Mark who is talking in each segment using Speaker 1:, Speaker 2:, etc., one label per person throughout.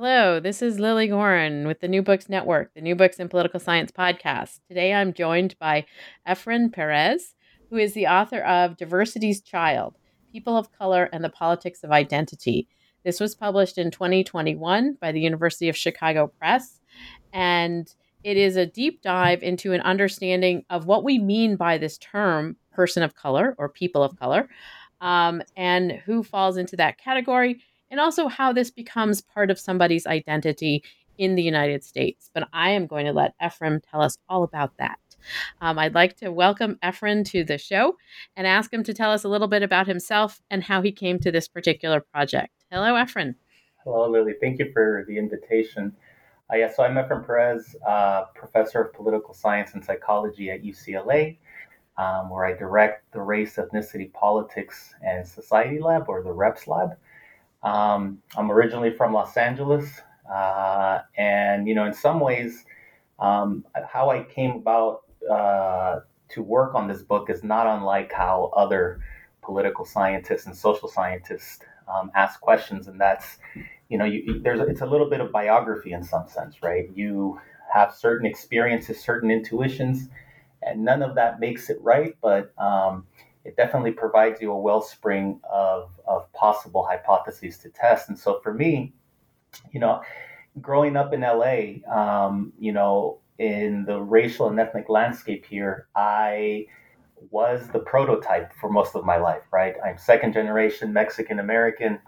Speaker 1: Hello, this is Lily Goren with the New Books Network, the New Books in Political Science podcast. Today I'm joined by Efren Perez, who is the author of Diversity's Child People of Color and the Politics of Identity. This was published in 2021 by the University of Chicago Press, and it is a deep dive into an understanding of what we mean by this term, person of color or people of color, um, and who falls into that category and also how this becomes part of somebody's identity in the United States. But I am going to let Efren tell us all about that. Um, I'd like to welcome Efren to the show and ask him to tell us a little bit about himself and how he came to this particular project. Hello, Efren.
Speaker 2: Hello, Lily. Thank you for the invitation. Uh, yeah, so I'm Efren Perez, uh, professor of political science and psychology at UCLA, um, where I direct the Race, Ethnicity, Politics, and Society Lab, or the REPS Lab. Um, I'm originally from Los Angeles, uh, and you know, in some ways, um, how I came about uh, to work on this book is not unlike how other political scientists and social scientists um, ask questions, and that's you know, you, there's it's a little bit of biography in some sense, right? You have certain experiences, certain intuitions, and none of that makes it right, but um, it definitely provides you a wellspring of, of possible hypotheses to test. And so for me, you know, growing up in LA, um, you know, in the racial and ethnic landscape here, I was the prototype for most of my life, right? I'm second generation Mexican American.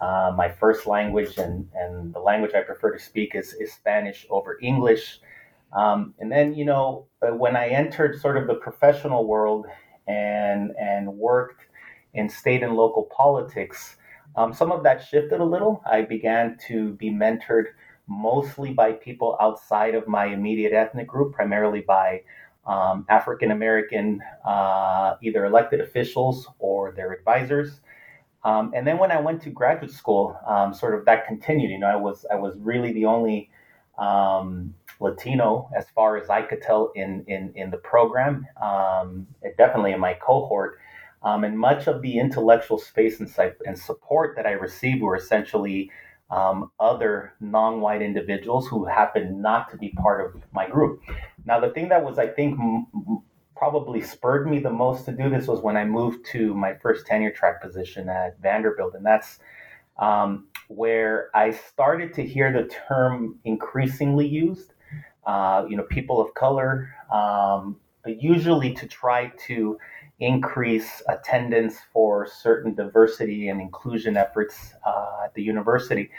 Speaker 2: Uh, my first language and, and the language I prefer to speak is, is Spanish over English. Um, and then, you know, uh, when I entered sort of the professional world and and worked in state and local politics, um, some of that shifted a little. I began to be mentored mostly by people outside of my immediate ethnic group, primarily by um, African American, uh, either elected officials or their advisors. Um, and then when I went to graduate school, um, sort of that continued. You know, I was I was really the only um, Latino, as far as I could tell, in in in the program, um, definitely in my cohort. Um, and much of the intellectual space and, and support that I received were essentially um, other non-white individuals who happened not to be part of my group. Now, the thing that was, I think, m- probably spurred me the most to do this was when I moved to my first tenure track position at Vanderbilt, and that's um, where I started to hear the term increasingly used uh, you know, people of color, um, usually to try to increase attendance for certain diversity and inclusion efforts uh, at the university.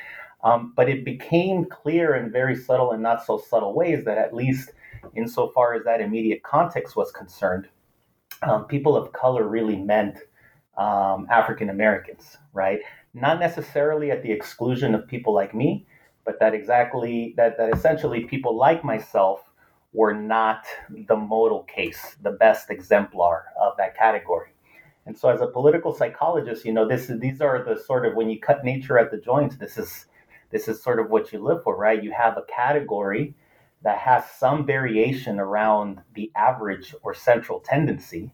Speaker 2: Um, but it became clear in very subtle and not so subtle ways that, at least insofar as that immediate context was concerned, um, people of color really meant um, African Americans, right? Not necessarily at the exclusion of people like me, but that exactly that that essentially people like myself were not the modal case, the best exemplar of that category. And so, as a political psychologist, you know, this is these are the sort of when you cut nature at the joints, this is this is sort of what you live for, right? You have a category that has some variation around the average or central tendency.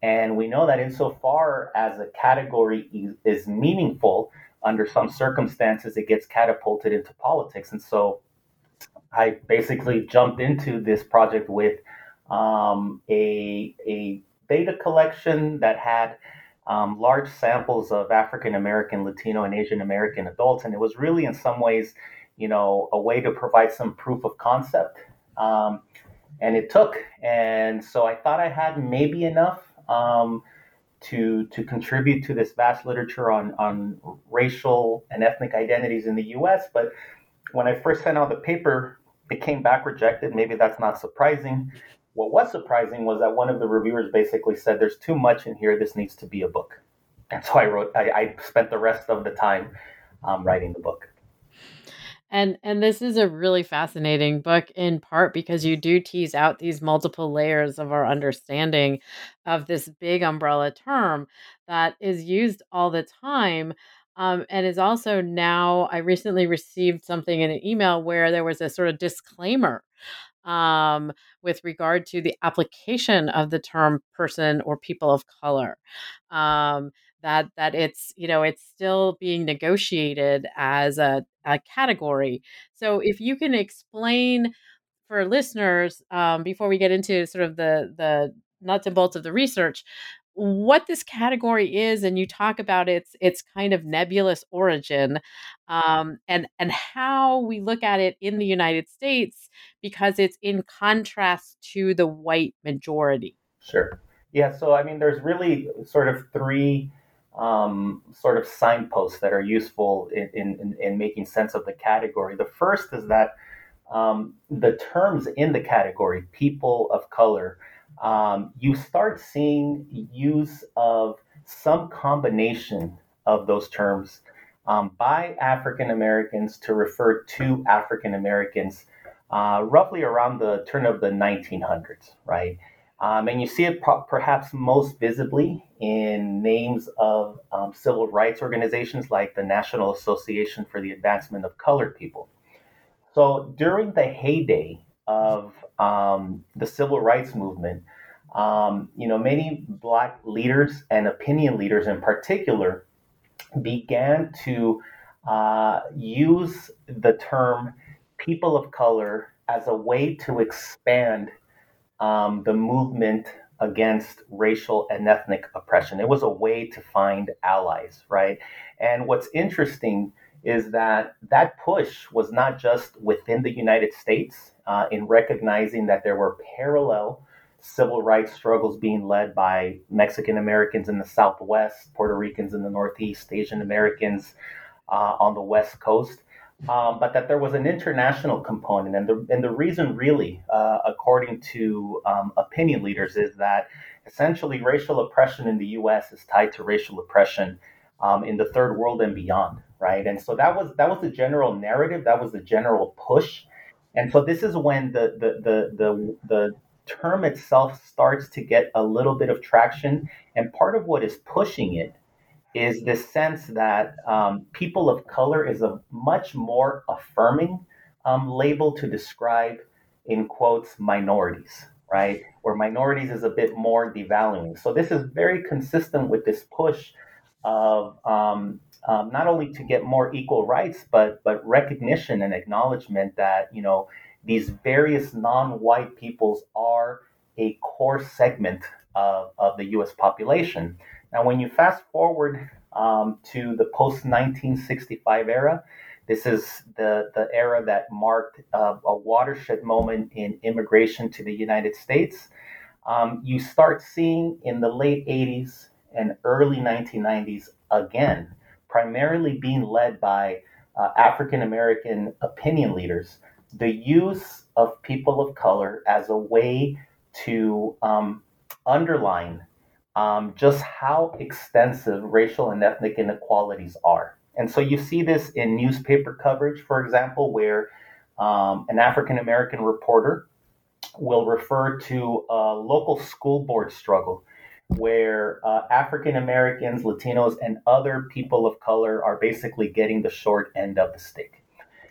Speaker 2: And we know that insofar as a category is meaningful, under some circumstances, it gets catapulted into politics. And so I basically jumped into this project with um, a, a data collection that had um, large samples of African American, Latino, and Asian American adults. And it was really, in some ways, you know, a way to provide some proof of concept Um, and it took. And so I thought I had maybe enough um, to to contribute to this vast literature on on racial and ethnic identities in the U.S. But when I first sent out the paper, it came back rejected. Maybe that's not surprising. What was surprising was that one of the reviewers basically said, "There's too much in here. This needs to be a book." And so I wrote. I, I spent the rest of the time um, writing the book.
Speaker 1: And and this is a really fascinating book in part because you do tease out these multiple layers of our understanding of this big umbrella term that is used all the time. Um, and is also now I recently received something in an email where there was a sort of disclaimer um, with regard to the application of the term person or people of color. Um, that that it's you know it's still being negotiated as a, a category. So if you can explain for listeners um, before we get into sort of the the nuts and bolts of the research what this category is and you talk about its its kind of nebulous origin um, and and how we look at it in the united states because it's in contrast to the white majority.
Speaker 2: Sure. Yeah so i mean there's really sort of three um, sort of signposts that are useful in, in, in, making sense of the category. The first is that um, the terms in the category, people of color, um, you start seeing use of some combination of those terms um, by African Americans to refer to African Americans uh, roughly around the turn of the 1900s, right? Um, and you see it pro- perhaps most visibly in names of um, civil rights organizations like the National Association for the Advancement of Colored People. So during the heyday of um, the civil rights movement, um, you know, many black leaders and opinion leaders in particular began to uh, use the term people of color as a way to expand um, the movement against racial and ethnic oppression. It was a way to find allies, right? And what's interesting is that that push was not just within the United States uh, in recognizing that there were parallel civil rights struggles being led by Mexican Americans in the Southwest, Puerto Ricans in the Northeast, Asian Americans uh, on the West Coast um, but that there was an international component. And the, and the reason, really, uh, according to um, opinion leaders, is that essentially racial oppression in the US is tied to racial oppression um, in the third world and beyond, right? And so that was that was the general narrative, that was the general push. And so this is when the the the the, the term itself starts to get a little bit of traction. And part of what is pushing it is this sense that um, people of color is a much more affirming um, label to describe, in quotes, minorities, right? Where minorities is a bit more devaluing. So this is very consistent with this push of um, um not only to get more equal rights, but but recognition and acknowledgement that you know these various non-white peoples are a core segment of, of the U.S. population. Now, when you fast forward um, to the post 1965 era, this is the, the era that marked uh, a watershed moment in immigration to the United States. Um, you start seeing in the late 80s and early 1990s again, primarily being led by uh, African American opinion leaders, the use of people of color as a way to um, underline um, just how extensive racial and ethnic inequalities are. And so you see this in newspaper coverage, for example, where um, an African American reporter will refer to a local school board struggle where uh, African Americans, Latinos, and other people of color are basically getting the short end of the stick.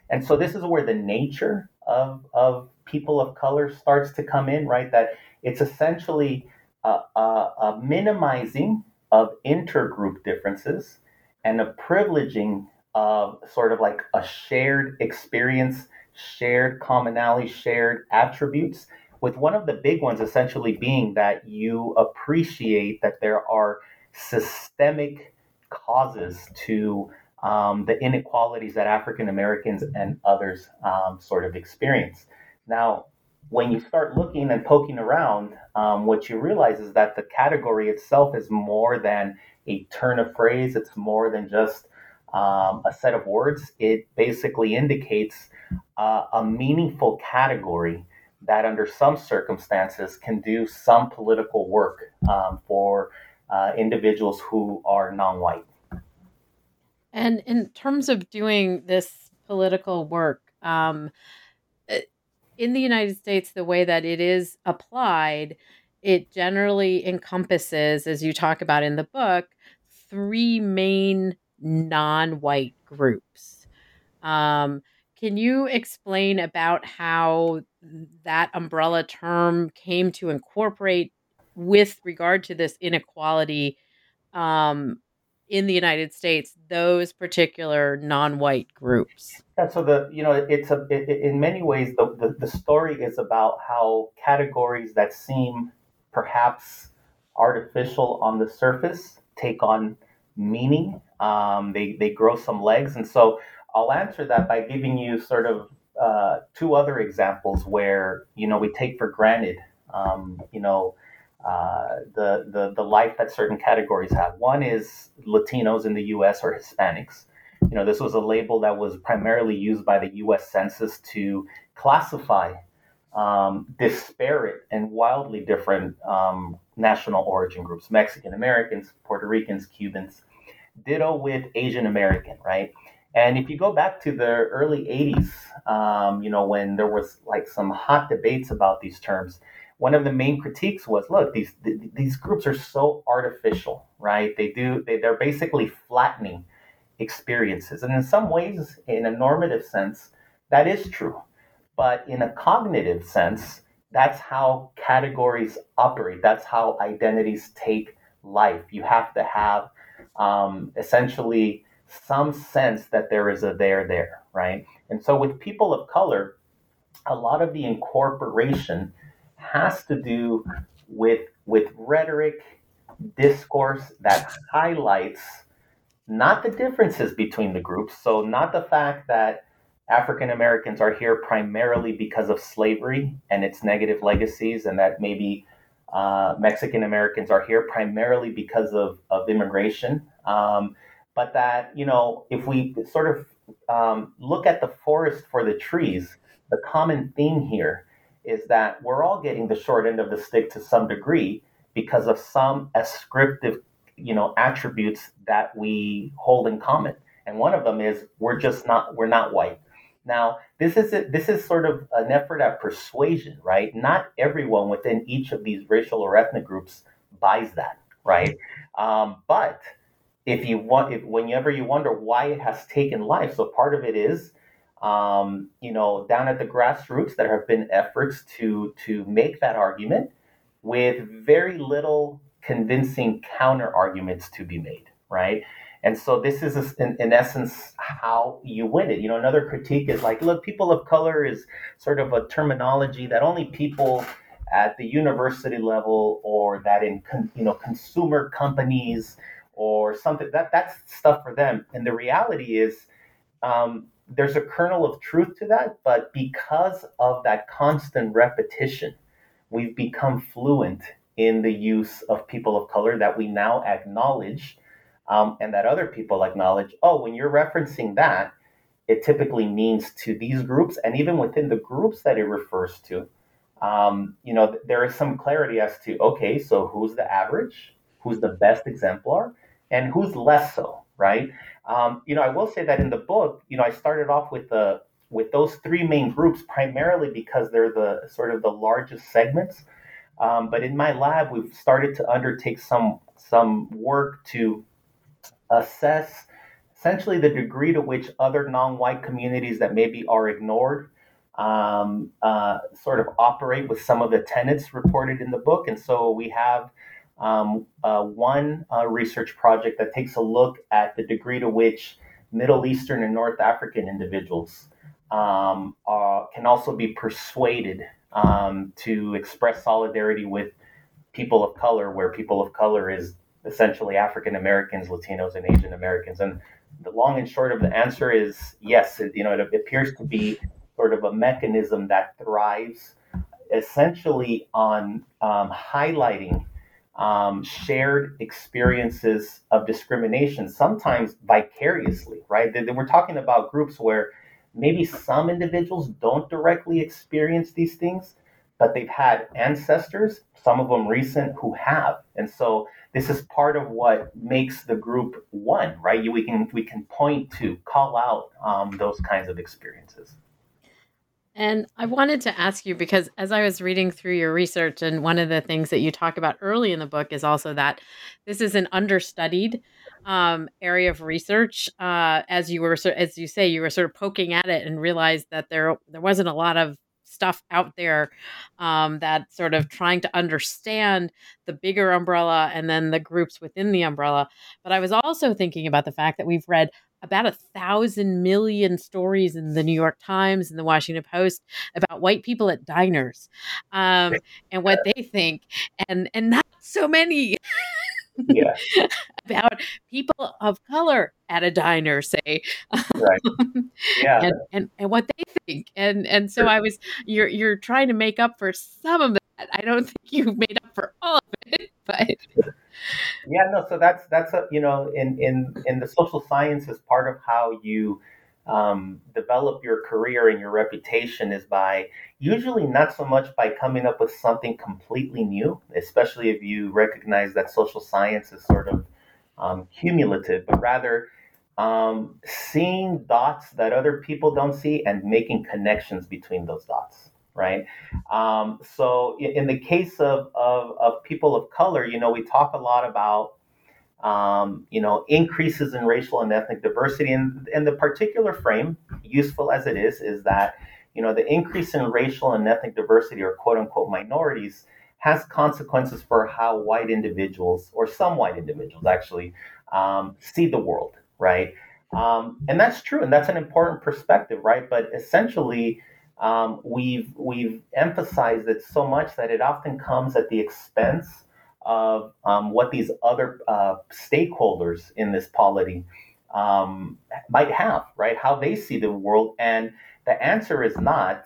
Speaker 2: And so this is where the nature of, of people of color starts to come in, right? That it's essentially a, a, minimizing of intergroup differences and a privileging of sort of like a shared experience, shared commonality, shared attributes, with one of the big ones essentially being that you appreciate that there are systemic causes to um, the inequalities that African Americans and others um, sort of experience. Now, when you start looking and poking around, um, what you realize is that the category itself is more than a turn of phrase. It's more than just um, a set of words. It basically indicates uh, a meaningful category that, under some circumstances, can do some political work um, for uh, individuals who are non-white.
Speaker 1: And in terms of doing this political work, um, in the United States, the way that it is applied, it generally encompasses, as you talk about in the book, three main non white groups. Um, can you explain about how that umbrella term came to incorporate with regard to this inequality um, in the United States those particular non-white groups.
Speaker 2: Yeah, so the you know it's a it, in many ways the, the the story is about how categories that seem perhaps artificial on the surface take on meaning. Um, they they grow some legs, and so I'll answer that by giving you sort of uh, two other examples where you know we take for granted um, you know uh, the, the, the life that certain categories have. One is Latinos in the U.S. or Hispanics. You know, this was a label that was primarily used by the U.S. Census to classify um, disparate and wildly different um, national origin groups: Mexican Americans, Puerto Ricans, Cubans. Ditto with Asian American, right? And if you go back to the early 80s, um, you know, when there was like some hot debates about these terms, one of the main critiques was look these these groups are so artificial right? They do they, they're basically flattening experiences. And in some ways in a normative sense that is true. But in a cognitive sense that's how categories operate. That's how identities take life. You have to have um, essentially some sense that there is a there there right? And so with people of color a lot of the incorporation has to do with with rhetoric, discourse that highlights not the differences between the groups. So not the fact that African Americans are here primarily because of slavery and its negative legacies, and that maybe uh, Mexican Americans are here primarily because of, of immigration. Um, but that, you know, if we sort of um, look at the forest for the trees, the common theme here is that we're all getting the short end of the stick to some degree because of some ascriptive, you know, attributes that we hold in common. And one of them is we're just not we're not white. Now, this is a, this is sort of an effort at persuasion, right? Not everyone within each of these racial or ethnic groups buys that, right? Um, but if you want, if whenever you wonder why it has taken life, so part of it is um, you know, down at the grassroots, there have been efforts to to make that argument with very little convincing counter arguments to be made, right? And so this is, in, in, essence, how you win it. You know, another critique is like, look, people of color is sort of a terminology that only people at the university level or that in, you know, consumer companies or something that that's stuff for them. And the reality is, um, there's a kernel of truth to that, but because of that constant repetition, we've become fluent in the use of people of color that we now acknowledge um, and that other people acknowledge. Oh, when you're referencing that, it typically means to these groups, and even within the groups that it refers to, um, you know, there is some clarity as to okay, so who's the average, who's the best exemplar, and who's less so, right? Um, you know, I will say that in the book, you know, I started off with the with those three main groups primarily because they're the sort of the largest segments. Um, but in my lab, we've started to undertake some some work to assess essentially the degree to which other non-white communities that maybe are ignored um, uh, sort of operate with some of the tenets reported in the book. And so we have um, uh, one uh, research project that takes a look at the degree to which Middle Eastern and North African individuals um, uh, can also be persuaded um, to express solidarity with people of color, where people of color is essentially African Americans, Latinos, and Asian Americans. And the long and short of the answer is yes. It, you know, it appears to be sort of a mechanism that thrives essentially on um, highlighting um, shared experiences of discrimination, sometimes vicariously, right? We're talking about groups where maybe some individuals don't directly experience these things, but they've had ancestors, some of them recent, who have. And so this is part of what makes the group one, right? We can we can point to, call out um, those kinds of experiences.
Speaker 1: And I wanted to ask you because as I was reading through your research, and one of the things that you talk about early in the book is also that this is an understudied um, area of research. Uh, as you were, as you say, you were sort of poking at it and realized that there there wasn't a lot of stuff out there um, that sort of trying to understand the bigger umbrella and then the groups within the umbrella. But I was also thinking about the fact that we've read about a thousand million stories in the New York Times and the Washington Post about white people at diners um, and what they think, and and not so many.
Speaker 2: yeah.
Speaker 1: about people of color at a diner, say,
Speaker 2: right? Yeah,
Speaker 1: and, and and what they think, and and so I was you're you're trying to make up for some of that. I don't think you've made up for all of it, but
Speaker 2: yeah, no. So that's that's a you know in in in the social sciences, part of how you um, develop your career and your reputation is by usually not so much by coming up with something completely new, especially if you recognize that social science is sort of um, cumulative, but rather um, seeing dots that other people don't see and making connections between those dots right? Um, so in the case of, of, of, people of color, you know, we talk a lot about, um, you know, increases in racial and ethnic diversity. And, and the particular frame, useful as it is, is that, you know, the increase in racial and ethnic diversity or quote unquote minorities has consequences for how white individuals, or some white individuals actually, um, see the world, right? Um, and that's true, and that's an important perspective, right? But essentially, um, we've we've emphasized it so much that it often comes at the expense of um, what these other uh, stakeholders in this polity um, might have, right? How they see the world, and the answer is not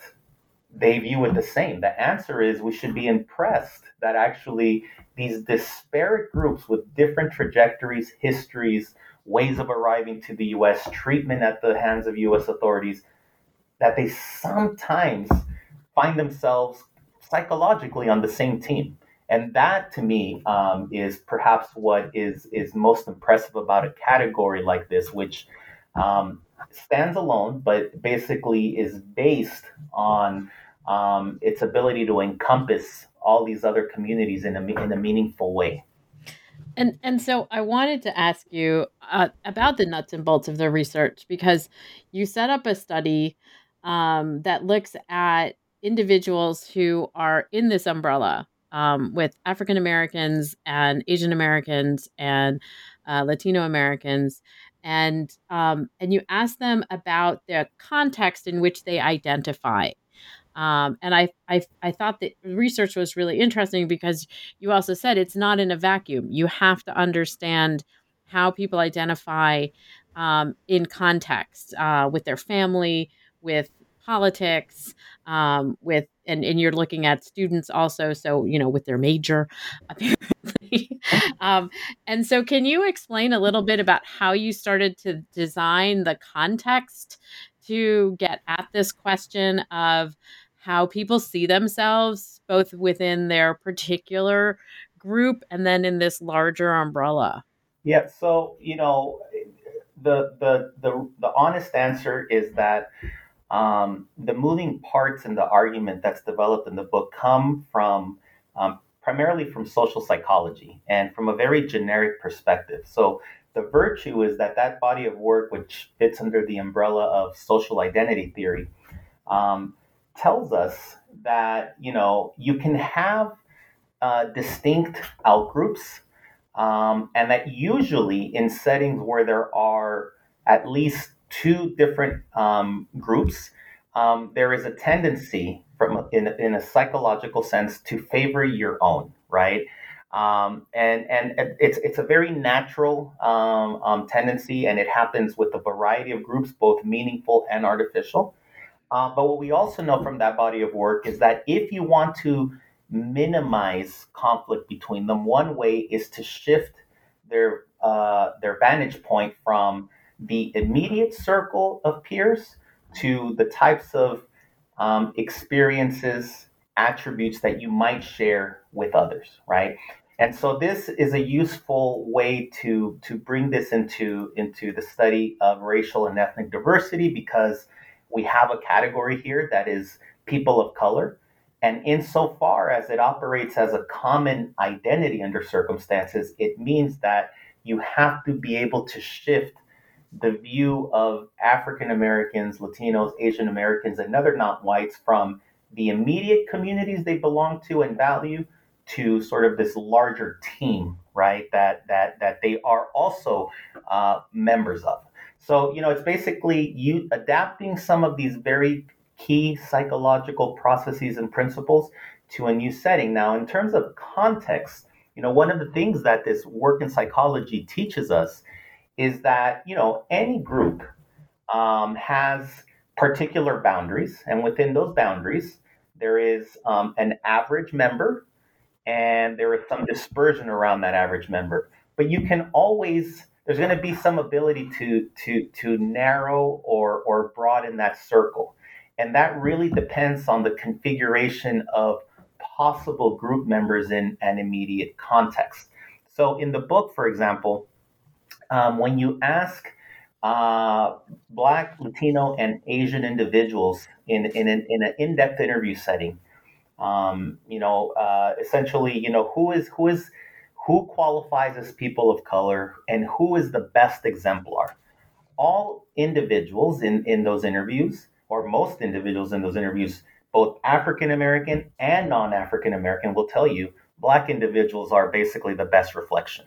Speaker 2: they view it the same. The answer is we should be impressed that actually these disparate groups with different trajectories, histories, ways of arriving to the U.S., treatment at the hands of U.S. authorities that they sometimes find themselves psychologically on the same team. And that to me um, is perhaps what is, is most impressive about a category like this, which um, stands alone, but basically is based on um, its ability to encompass all these other communities in a, in a meaningful way.
Speaker 1: And and so I wanted to ask you uh, about the nuts and bolts of the research because you set up a study um, that looks at individuals who are in this umbrella um, with African Americans and Asian Americans and uh, Latino Americans, and um, and you ask them about the context in which they identify. Um, and I, I I thought that research was really interesting because you also said it's not in a vacuum. You have to understand how people identify um, in context uh, with their family, with politics, um, with and, and you're looking at students also, so you know with their major apparently. um, and so, can you explain a little bit about how you started to design the context to get at this question of how people see themselves, both within their particular group and then in this larger umbrella?
Speaker 2: Yeah. So you know, the the the the honest answer is that um, the moving parts in the argument that's developed in the book come from um, primarily from social psychology and from a very generic perspective. So the virtue is that that body of work, which fits under the umbrella of social identity theory, um, tells us that you know you can have uh, distinct outgroups, um, and that usually in settings where there are at least two different um, groups, um, there is a tendency from in, in a psychological sense to favor your own, right? Um, and and it's it's a very natural um, um, tendency, and it happens with a variety of groups, both meaningful and artificial. Uh, but what we also know from that body of work is that if you want to minimize conflict between them, one way is to shift their uh, their vantage point from the immediate circle of peers to the types of um, experiences, attributes that you might share with others, right? And so this is a useful way to to bring this into into the study of racial and ethnic diversity because we have a category here that is people of color. And insofar as it operates as a common identity under circumstances, it means that you have to be able to shift the view of African Americans, Latinos, Asian Americans, and other non whites from the immediate communities they belong to and value to sort of this larger team, right? That that that they are also uh, members of. So you know, it's basically you adapting some of these very key psychological processes and principles to a new setting. Now, in terms of context, you know, one of the things that this work in psychology teaches us is that you know any group um, has particular boundaries, and within those boundaries, there is um, an average member and there is some dispersion around that average member. But you can always there's going to be some ability to to to narrow or or broaden that circle, and that really depends on the configuration of possible group members in an immediate context. So in the book, for example, um, when you ask uh, Black, Latino, and Asian individuals in in an, in an in-depth interview setting um, you know, uh, essentially, you know, who is who is who qualifies as people of color and who is the best exemplar. All individuals in in those interviews, or most individuals in those interviews, both African American and non African American, will tell you black individuals are basically the best reflection.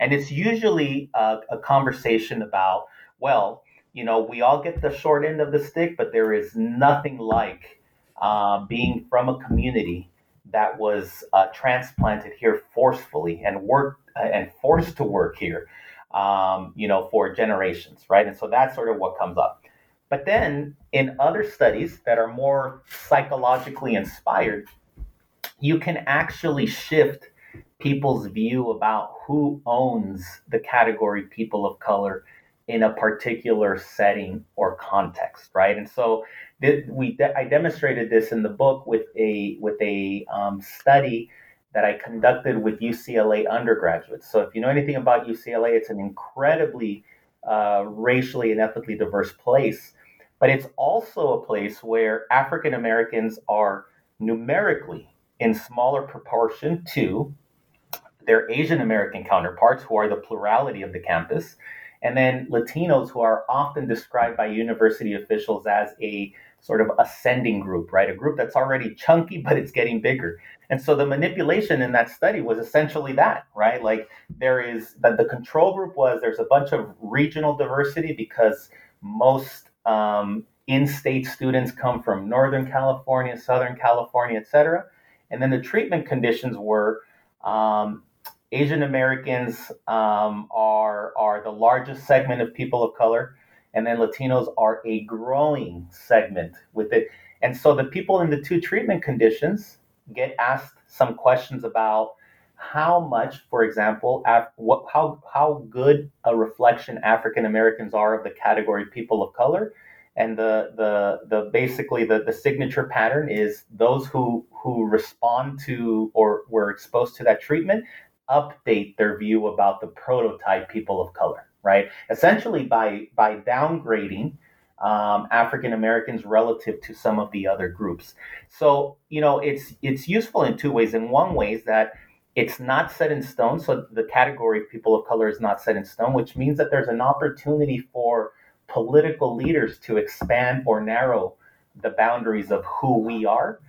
Speaker 2: And it's usually a, a conversation about, well, you know, we all get the short end of the stick, but there is nothing like uh, being from a community that was uh, transplanted here forcefully and worked uh, and forced to work here, um, you know, for generations, right? And so that's sort of what comes up. But then in other studies that are more psychologically inspired, you can actually shift people's view about who owns the category people of color in a particular setting or context, right? And so we de- I demonstrated this in the book with a with a um, study that I conducted with UCLA undergraduates. So if you know anything about UCLA, it's an incredibly uh, racially and ethnically diverse place, but it's also a place where African Americans are numerically in smaller proportion to their Asian American counterparts, who are the plurality of the campus, and then Latinos, who are often described by university officials as a sort of ascending group, right? A group that's already chunky, but it's getting bigger. And so the manipulation in that study was essentially that, right? Like there is that the control group was there's a bunch of regional diversity because most um, in-state students come from Northern California, Southern California, et cetera. And then the treatment conditions were um, Asian Americans um, are are the largest segment of people of color, and then Latinos are a growing segment with it. And so the people in the two treatment conditions get asked some questions about how much, for example, af- what, how how good a reflection African Americans are of the category people of color, and the the the basically the, the signature pattern is those who who respond to or were exposed to that treatment update their view about the prototype people of color, right? Essentially, by by downgrading um, African Americans relative to some of the other groups. So you know, it's it's useful in two ways. In one way is that it's not set in stone, so the category of people of color is not set in stone, which means that there's an opportunity for political leaders to expand or narrow the boundaries of who we are.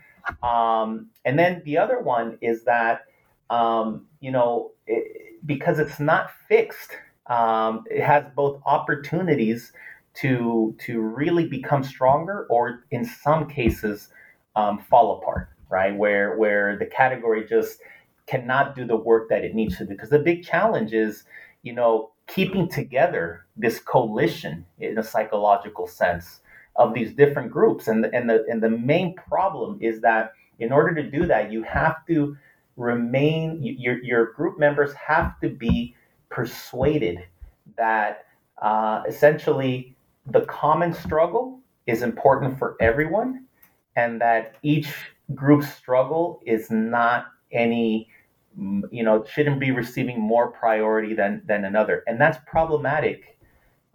Speaker 2: Um, and then the other one is that um, you know, it, because it's not fixed, um, it has both opportunities to to really become stronger, or in some cases, um, fall apart. Right, where where the category just cannot do the work that it needs to do. Because the big challenge is, you know, keeping together this coalition in a psychological sense of these different groups. And the, and the and the main problem is that in order to do that, you have to remain your your group members have to be persuaded that uh, essentially the common struggle is important for everyone, and that each group's struggle is not any you know shouldn't be receiving more priority than than another, and that's problematic.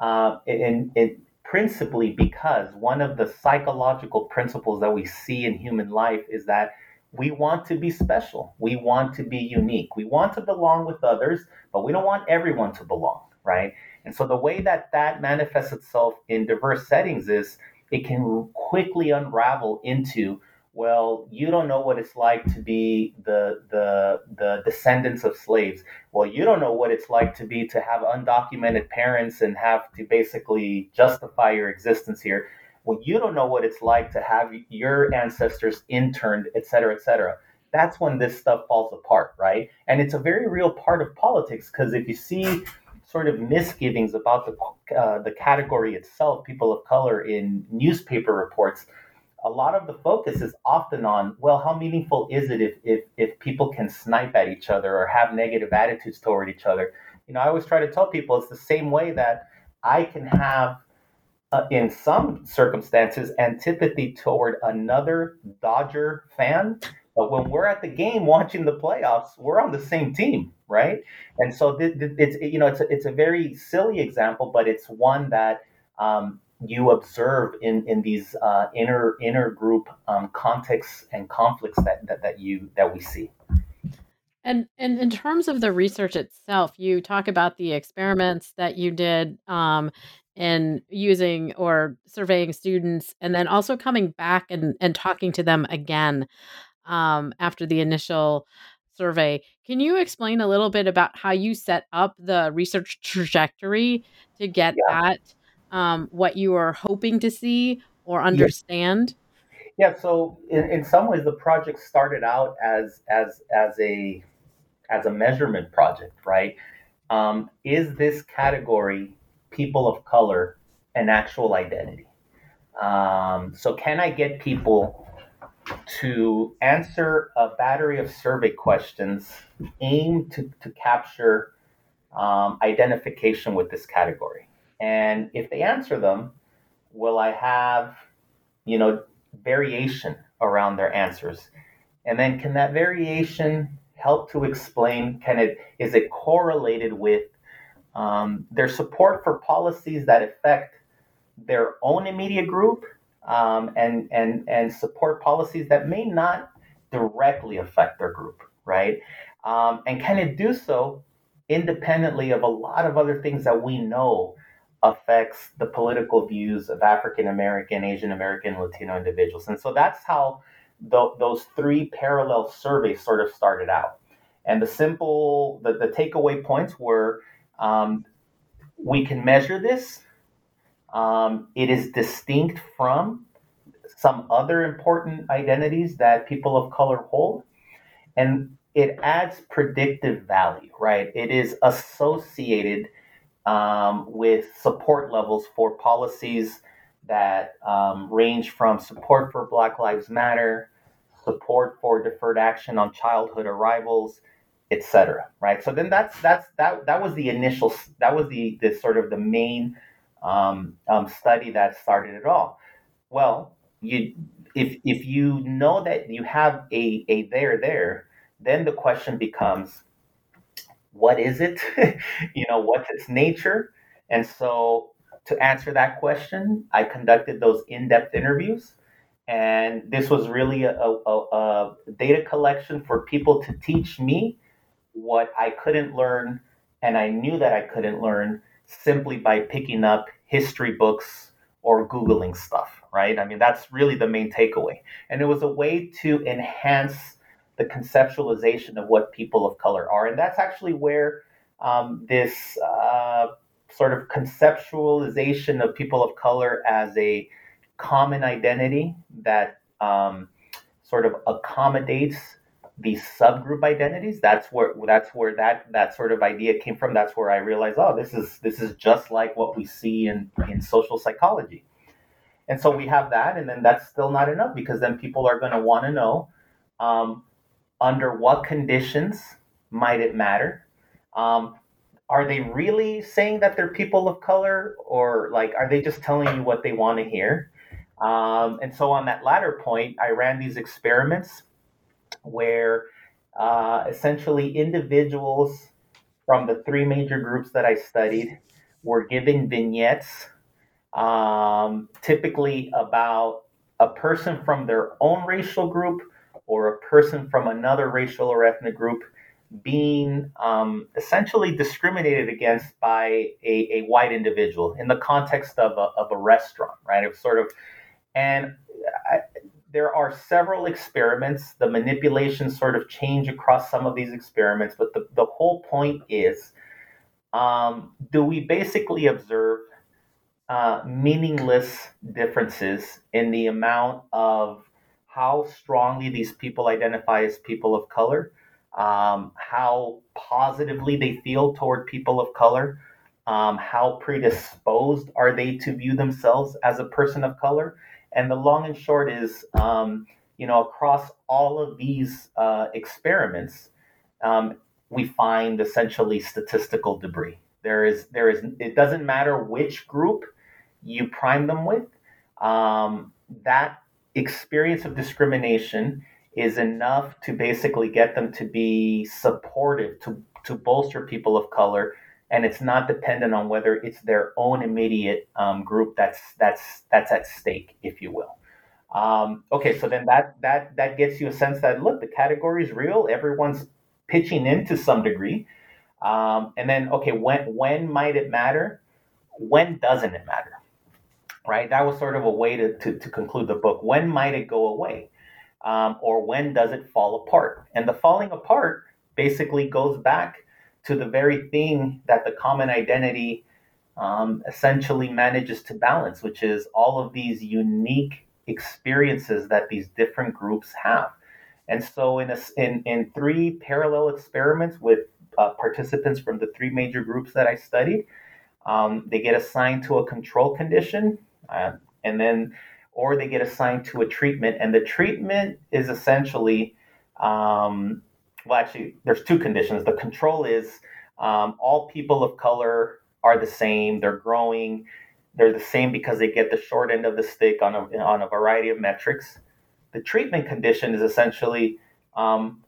Speaker 2: Uh, in, in principally because one of the psychological principles that we see in human life is that we want to be special. We want to be unique. We want to belong with others, but we don't want everyone to belong, right? And so the way that that manifests itself in diverse settings is it can quickly unravel into well you don't know what it's like to be the the the descendants of slaves well you don't know what it's like to be to have undocumented parents and have to basically justify your existence here well you don't know what it's like to have your ancestors interned et cetera et cetera. That's when this stuff falls apart right? And it's a very real part of politics because if you see sort of misgivings about the uh, the category itself people of color in newspaper reports a lot of the focus is often on well how meaningful is it if, if if people can snipe at each other or have negative attitudes toward each other? You know i always try to tell people it's the same way that i can have uh, in some circumstances antipathy toward another dodger fan but when we're at the game watching the playoffs we're on the same team right and so th- th- it's you know it's a, it's a very silly example but it's one that um, you observe in in these uh, inner inner group um, contexts and conflicts that, that that you that we see.
Speaker 1: And and in terms of the research itself, you talk about the experiments that you did um, in using or surveying students, and then also coming back and and talking to them again um, after the initial survey. Can you explain a little bit about how you set up the research trajectory to get yeah. at um, what you are hoping to see or understand?
Speaker 2: Yeah. So in, in some ways, the project started out as as as a as a measurement project, right? Um, is this category people of color an actual identity? Um, so can I get people to answer a battery of survey questions aimed to, to capture um, identification with this category? And if they answer them, will I have, you know, variation around their answers? And then can that variation help to explain, can it, is it correlated with um, their support for policies that affect their own immediate group um, and, and, and support policies that may not directly affect their group, right? Um, and can it do so independently of a lot of other things that we know affects the political views of African American, Asian American, Latino individuals. And so that's how the, those three parallel surveys sort of started out. And the simple, the, the takeaway points were um, we can measure this. Um, it is distinct from some other important identities that people of color hold. And it adds predictive value, right? It is associated um, with support levels for policies that um, range from support for Black Lives Matter, support for deferred action on childhood arrivals, etc. Right. So then that's that's that that was the initial that was the the sort of the main um, um, study that started it all. Well, you if if you know that you have a a there there, then the question becomes what is it? you know, what's its nature? And so to answer that question, I conducted those in-depth interviews. And this was really a, a, a data collection for people to teach me what I couldn't learn, and I knew that I couldn't learn simply by picking up history books or Googling stuff, right? I mean, that's really the main takeaway. And it was a way to enhance the conceptualization of what people of color are. And that's actually where um, this uh, sort of conceptualization of people of color as a common identity that um, sort of accommodates these subgroup identities that's where that's where that that sort of idea came from that's where i realized oh this is this is just like what we see in in social psychology And so we have that, and then that's still not enough because then people are going to want to know um, under what conditions might it matter. Um, are they really saying that they're people of color, or like are they just telling you what they want to hear? Um, and so on that latter point, I ran these experiments where uh, essentially individuals from the three major groups that I studied were given vignettes, um, typically about a person from their own racial group or a person from another racial or ethnic group being um, essentially discriminated against by a, a, white individual in the context of a, of a restaurant, right? It was sort of, and I, there are several experiments. The manipulations sort of change across some of these experiments, but the, the whole point is um, do we basically observe uh, meaningless differences in the amount of how strongly these people identify as people of color, um, how positively they feel toward people of color, um, how predisposed are they to view themselves as a person of color, and the long and short is, um, you know, across all of these uh, experiments, um, we find essentially statistical debris. There is, there is. It doesn't matter which group you prime them with. Um, that experience of discrimination is enough to basically get them to be supportive to to bolster people of color and it's not dependent on whether it's their own immediate um, group that's that's that's at stake, if you will. Um, okay, so then that that that gets you a sense that look, the category is real. Everyone's pitching in to some degree, um, and then okay, when when might it matter? When doesn't it matter? Right. That was sort of a way to to, to conclude the book. When might it go away? Um, or when does it fall apart? And the falling apart basically goes back to the very thing that the common identity um, essentially manages to balance, which is all of these unique experiences that these different groups have. And so, in, a, in, in three parallel experiments with uh, participants from the three major groups that I studied, um, they get assigned to a control condition, uh, and then, or they get assigned to a treatment. And the treatment is essentially um, well, actually, there's two conditions. The control is um, all people of color are the same. They're growing. They're the same because they get the short end of the stick on a, on a variety of metrics. The treatment condition is essentially um,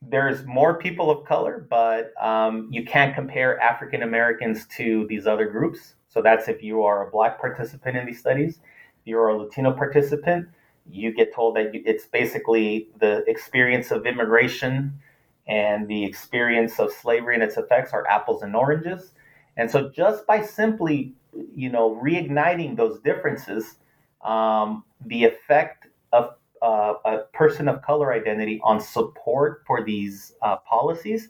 Speaker 2: there's more people of color, but um, you can't compare African Americans to these other groups. So that's if you are a black participant in these studies, if you're a Latino participant, you get told that it's basically the experience of immigration and the experience of slavery and its effects are apples and oranges. And so, just by simply, you know, reigniting those differences, um, the effect of uh, a person of color identity on support for these uh, policies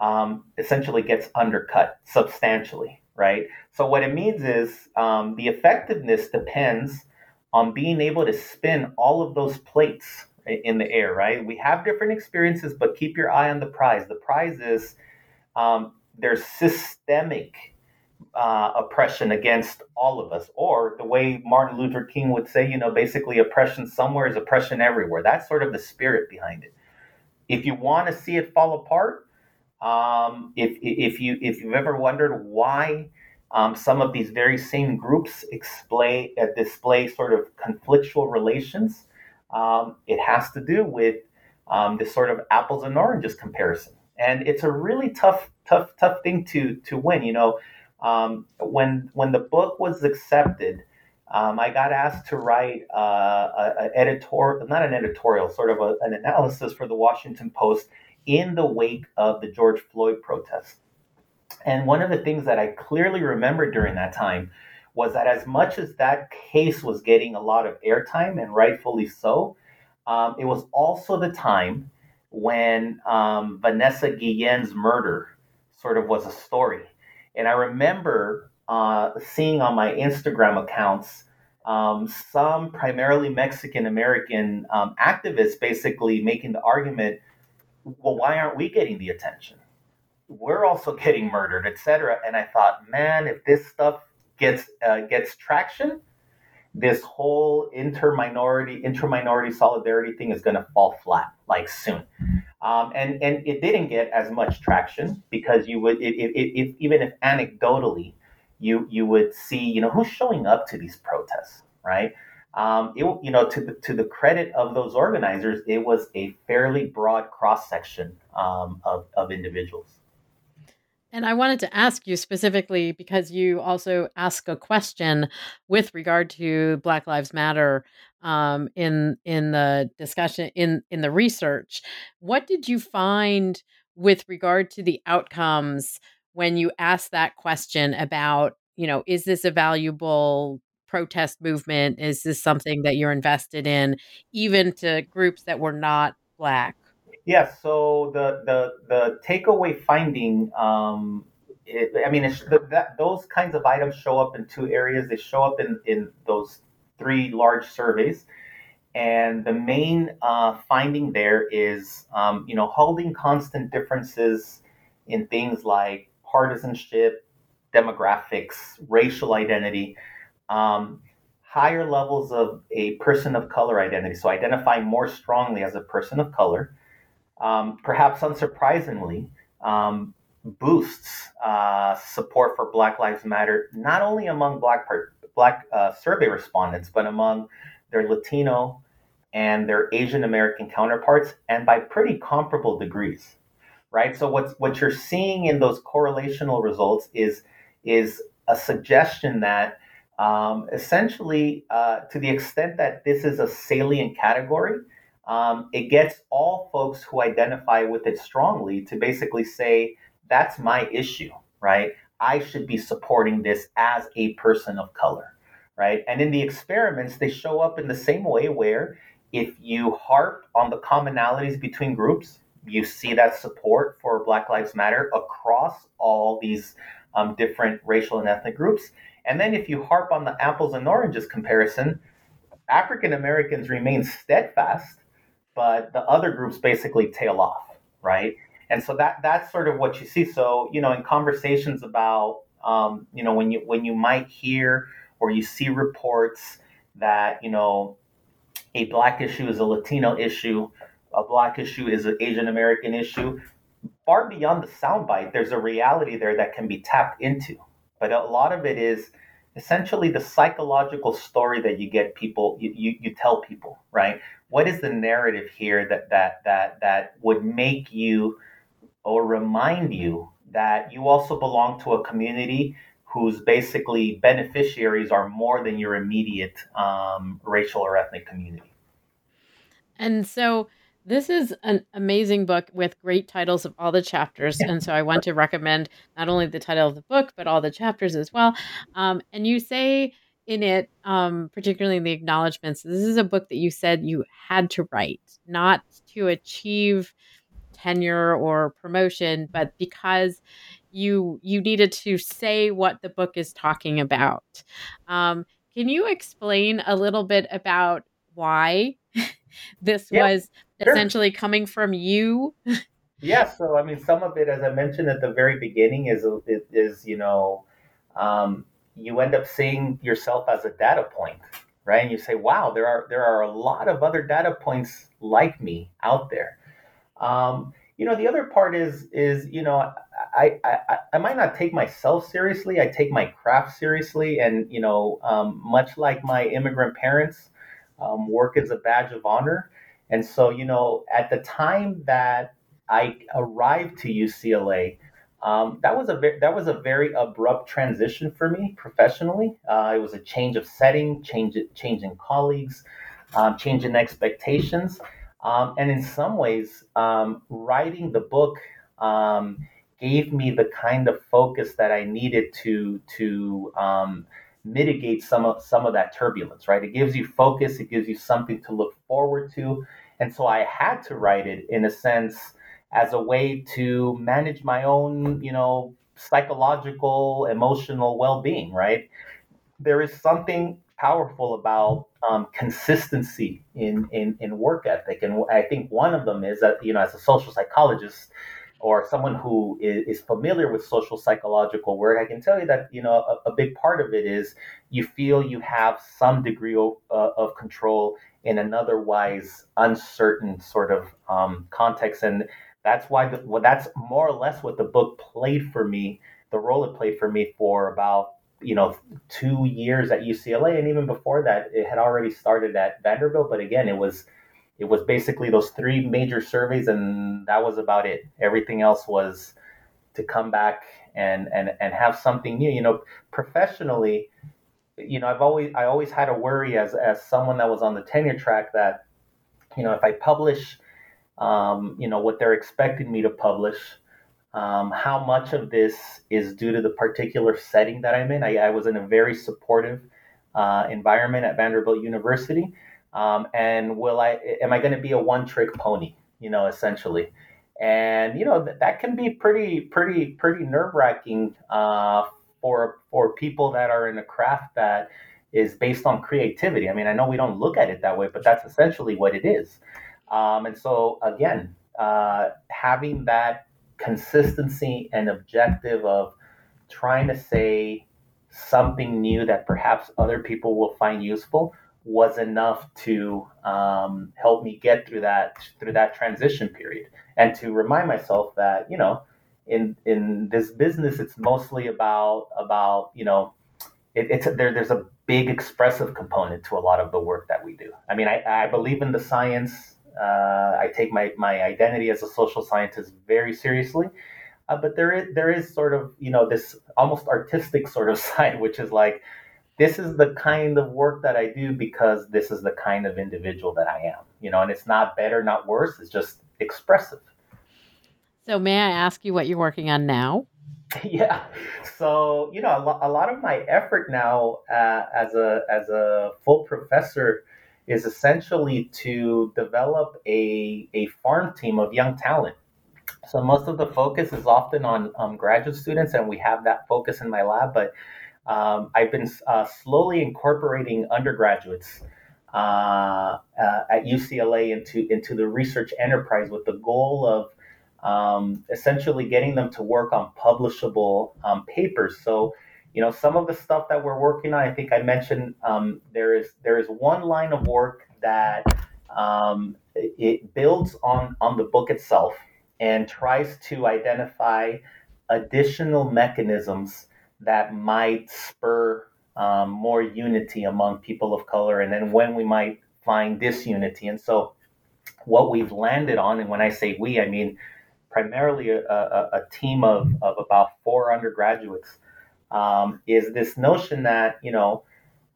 Speaker 2: um, essentially gets undercut substantially, right? So, what it means is um, the effectiveness depends on being able to spin all of those plates in the air, right? We have different experiences, but keep your eye on the prize. The prize is um, there's systemic uh, oppression against all of us, or the way Martin Luther King would say, you know, basically oppression somewhere is oppression everywhere. That's sort of the spirit behind it. If you want to see it fall apart, um, if if you if you've ever wondered why um, some of these very same groups display, uh, display sort of conflictual relations. Um, it has to do with um, this sort of apples and oranges comparison, and it's a really tough, tough, tough thing to to win. You know, um, when when the book was accepted, um, I got asked to write uh, an editorial, not an editorial, sort of a, an analysis for the Washington Post in the wake of the George Floyd protests. And one of the things that I clearly remember during that time was that as much as that case was getting a lot of airtime, and rightfully so, um, it was also the time when um, Vanessa Guillen's murder sort of was a story. And I remember uh, seeing on my Instagram accounts um, some primarily Mexican American um, activists basically making the argument well, why aren't we getting the attention? We're also getting murdered, etc. And I thought, man, if this stuff gets uh, gets traction, this whole inter-minority inter-minority solidarity thing is going to fall flat like soon. Um, and and it didn't get as much traction because you would if, even if anecdotally you you would see you know who's showing up to these protests right? Um, it, you know to the, to the credit of those organizers it was a fairly broad cross section um, of, of individuals
Speaker 1: and I wanted to ask you specifically because you also ask a question with regard to Black Lives Matter um, in in the discussion in in the research. What did you find with regard to the outcomes when you asked that question about you know is this a valuable protest movement? Is this something that you're invested in, even to groups that were not black?
Speaker 2: Yeah, so the the the takeaway finding, um, it, I mean, the, that those kinds of items show up in two areas. They show up in in those three large surveys, and the main uh, finding there is, um, you know, holding constant differences in things like partisanship, demographics, racial identity. Um, higher levels of a person of color identity, so identifying more strongly as a person of color, um, perhaps unsurprisingly, um, boosts uh, support for Black Lives Matter not only among Black Black uh, survey respondents, but among their Latino and their Asian American counterparts, and by pretty comparable degrees, right? So what's what you're seeing in those correlational results is is a suggestion that um, essentially, uh, to the extent that this is a salient category, um, it gets all folks who identify with it strongly to basically say, that's my issue, right? I should be supporting this as a person of color, right? And in the experiments, they show up in the same way where if you harp on the commonalities between groups, you see that support for Black Lives Matter across all these um, different racial and ethnic groups. And then if you harp on the apples and oranges comparison, African Americans remain steadfast but the other groups basically tail off, right? And so that that's sort of what you see. So you know, in conversations about um, you know when you when you might hear or you see reports that you know a black issue is a Latino issue, a black issue is an Asian American issue. Far beyond the soundbite, there's a reality there that can be tapped into. But a lot of it is essentially the psychological story that you get people you, you, you tell people, right? What is the narrative here that that that that would make you or remind you that you also belong to a community whose basically beneficiaries are more than your immediate um, racial or ethnic community.
Speaker 1: And so this is an amazing book with great titles of all the chapters. And so I want to recommend not only the title of the book, but all the chapters as well. Um, and you say in it, um, particularly in the acknowledgments, this is a book that you said you had to write, not to achieve tenure or promotion, but because you you needed to say what the book is talking about. Um, can you explain a little bit about why this was sure. essentially coming from you?
Speaker 2: yeah. So I mean, some of it, as I mentioned at the very beginning, is is, is you know. Um, you end up seeing yourself as a data point, right? And you say, wow, there are there are a lot of other data points like me out there. Um, you know, the other part is is you know, I, I I might not take myself seriously. I take my craft seriously, and you know, um, much like my immigrant parents, um, work is a badge of honor. And so, you know, at the time that I arrived to UCLA, um, that was a ve- that was a very abrupt transition for me professionally. Uh, it was a change of setting, change change in colleagues, um, change in expectations, um, and in some ways, um, writing the book um, gave me the kind of focus that I needed to to um, mitigate some of some of that turbulence. Right, it gives you focus, it gives you something to look forward to, and so I had to write it in a sense as a way to manage my own, you know, psychological, emotional well-being. Right? There is something powerful about um, consistency in, in in work ethic, and I think one of them is that you know, as a social psychologist or someone who is, is, familiar with social psychological work, I can tell you that you know a, a big part of it is you feel you have some degree of, uh, of control in an otherwise uncertain sort of um, context, and that's why the, well, that's more or less what the book played for me. The role it played for me for about you know two years at UCLA, and even before that, it had already started at Vanderbilt. But again, it was it was basically those three major surveys, and that was about it. Everything else was to come back and and and have something new. You know, professionally, you know, I've always I always had a worry as as someone that was on the tenure track that, you know, if I publish, um, you know, what they're expecting me to publish. Um, how much of this is due to the particular setting that I'm in? I, I was in a very supportive uh, environment at Vanderbilt University, um, and will I am I going to be a one trick pony? You know, essentially, and you know that, that can be pretty pretty pretty nerve wracking uh, for for people that are in a craft that is based on creativity. I mean, I know we don't look at it that way, but that's essentially what it is. Um, and so again, uh, having that consistency and objective of trying to say something new that perhaps other people will find useful was enough to um, help me get through that through that transition period. And to remind myself that you know in in this business it's mostly about about you know it, it's there there's a big expressive component to a lot of the work that we do. I mean i, I believe in the science uh, i take my my identity as a social scientist very seriously uh, but there is there is sort of you know this almost artistic sort of side which is like this is the kind of work that I do because this is the kind of individual that I am, you know, and it's not better, not worse. It's just expressive.
Speaker 1: So, may I ask you what you're working on now?
Speaker 2: yeah. So, you know, a, lo- a lot of my effort now uh, as a as a full professor is essentially to develop a a farm team of young talent. So most of the focus is often on um, graduate students, and we have that focus in my lab, but um, I've been uh, slowly incorporating undergraduates uh, uh, at UCLA into into the research enterprise with the goal of um, essentially getting them to work on publishable um, papers. So, you know, some of the stuff that we're working on, I think I mentioned um, there is there is one line of work that um, it builds on on the book itself and tries to identify additional mechanisms that might spur um, more unity among people of color, and then when we might find disunity. And so, what we've landed on, and when I say we, I mean primarily a, a, a team of, of about four undergraduates, um, is this notion that, you know,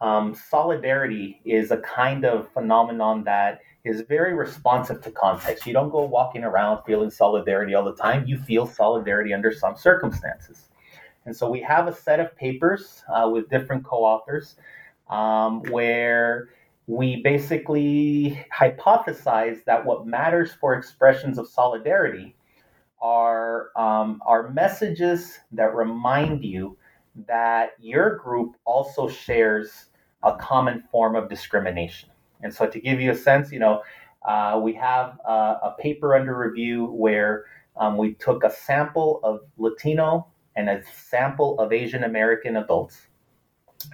Speaker 2: um, solidarity is a kind of phenomenon that is very responsive to context. You don't go walking around feeling solidarity all the time. You feel solidarity under some circumstances. And so we have a set of papers uh, with different co authors um, where we basically hypothesize that what matters for expressions of solidarity are, um, are messages that remind you that your group also shares a common form of discrimination. And so, to give you a sense, you know, uh, we have uh, a paper under review where um, we took a sample of Latino and a sample of Asian American adults.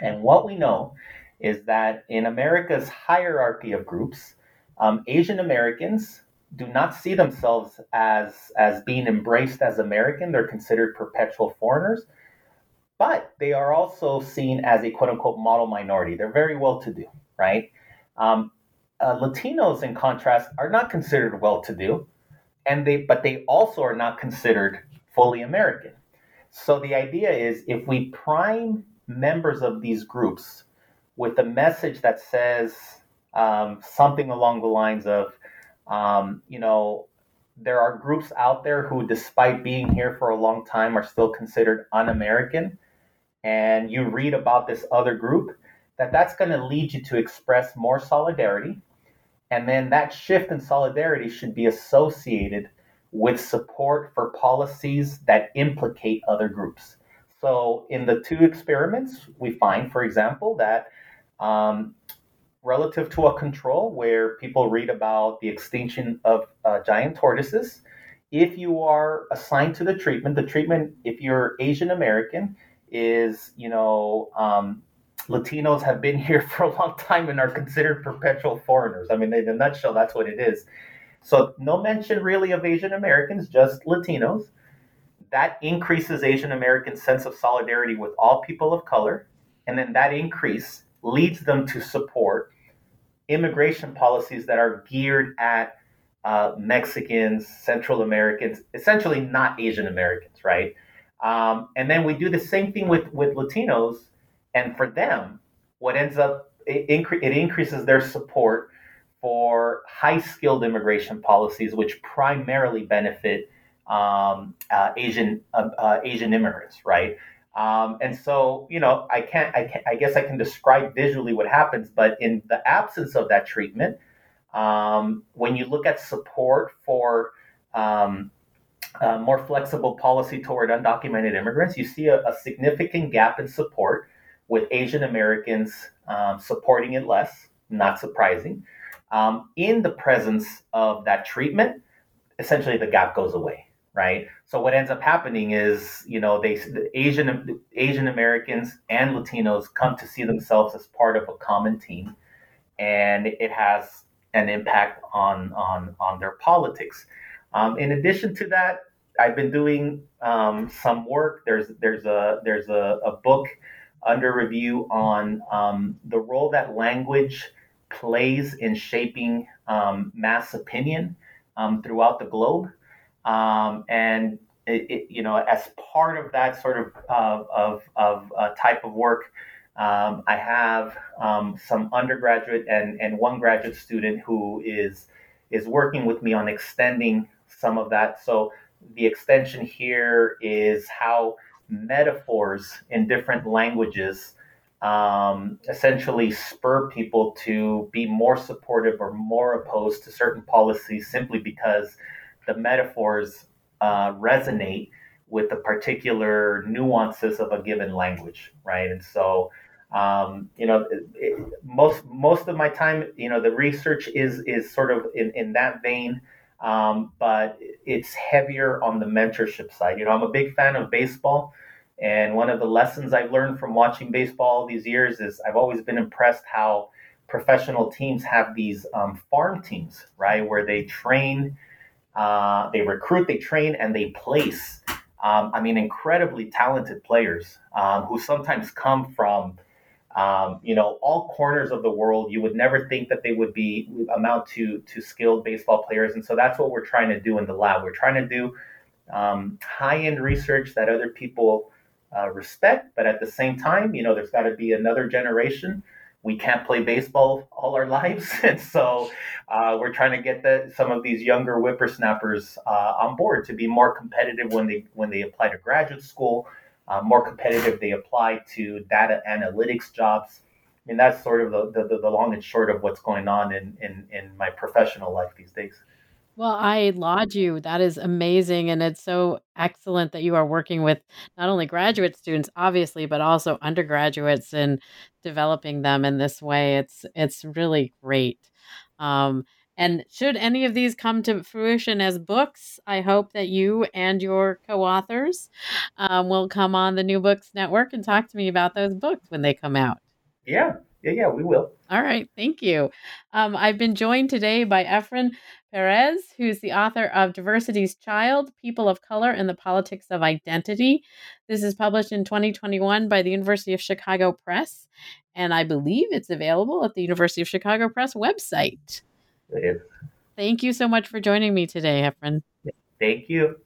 Speaker 2: And what we know is that in America's hierarchy of groups, um, Asian Americans do not see themselves as, as being embraced as American. They're considered perpetual foreigners, but they are also seen as a quote unquote model minority. They're very well to do, right? Um, uh, Latinos, in contrast, are not considered well to do, and they but they also are not considered fully American. So the idea is if we prime members of these groups with a message that says um, something along the lines of, um, you know, there are groups out there who, despite being here for a long time, are still considered un-American, and you read about this other group, that that's going to lead you to express more solidarity, and then that shift in solidarity should be associated with support for policies that implicate other groups. So, in the two experiments, we find, for example, that um, relative to a control where people read about the extinction of uh, giant tortoises, if you are assigned to the treatment, the treatment, if you're Asian American, is, you know, um, Latinos have been here for a long time and are considered perpetual foreigners. I mean, in a nutshell, that's what it is. So, no mention really of Asian Americans, just Latinos. That increases Asian American sense of solidarity with all people of color. And then that increase leads them to support immigration policies that are geared at uh, Mexicans, Central Americans, essentially not Asian Americans, right? Um, and then we do the same thing with, with Latinos. And for them, what ends up, it, incre- it increases their support for high skilled immigration policies, which primarily benefit um, uh, Asian, uh, uh Asian immigrants, right? Um, and so, you know, I can't, I can't, I guess I can describe visually what happens, but in the absence of that treatment, um, when you look at support for um, more flexible policy toward undocumented immigrants, you see a, a significant gap in support with Asian Americans um, supporting it less, not surprising. Um, in the presence of that treatment, essentially the gap goes away right? So what ends up happening is, you know, they the Asian Asian Americans and Latinos come to see themselves as part of a common team, and it has an impact on on on their politics. Um, in addition to that, I've been doing um, some work. There's there's a there's a, a book under review on um, the role that language plays in shaping um, mass opinion um, throughout the globe. Um, and it, it, you know, as part of that sort of uh, of, of uh, type of work, um, I have um, some undergraduate and, and one graduate student who is is working with me on extending some of that. So the extension here is how metaphors in different languages um, essentially spur people to be more supportive or more opposed to certain policies simply because the metaphors uh, resonate with the particular nuances of a given language, right? And so, um, you know, it, it, most most of my time, you know, the research is is sort of in, in that vein, um, but it's heavier on the mentorship side. You know, I'm a big fan of baseball. And one of the lessons I've learned from watching baseball these years is I've always been impressed how professional teams have these um, farm teams, right, where they train uh, they recruit, they train, and they place. Um, I mean, incredibly talented players um, who sometimes come from, um, you know, all corners of the world. You would never think that they would be amount to to skilled baseball players, and so that's what we're trying to do in the lab. We're trying to do um, high end research that other people uh, respect, but at the same time, you know, there's got to be another generation we can't play baseball all our lives, and so uh, we're trying to get the, some of these younger whippersnappers uh, on board to be more competitive when they when they apply to graduate school, uh, more competitive they apply to data analytics jobs. I mean, that's sort of the, the, the long and short of what's going on in, in, in my professional life these days.
Speaker 1: Well, I laud you. That is amazing. And it's so excellent that you are working with not only graduate students, obviously, but also undergraduates and developing them in this way. It's it's really great. Um, and should any of these come to fruition as books, I hope that you and your co authors um, will come on the New Books Network and talk to me about those books when they come out.
Speaker 2: Yeah, yeah, yeah, we will.
Speaker 1: All right, thank you. Um, I've been joined today by Efrén Pérez, who's the author of Diversity's Child People of Color and the Politics of Identity. This is published in 2021 by the University of Chicago Press, and I believe it's available at the University of Chicago Press website. Thank you so much for joining me today, Efrén.
Speaker 2: Thank you.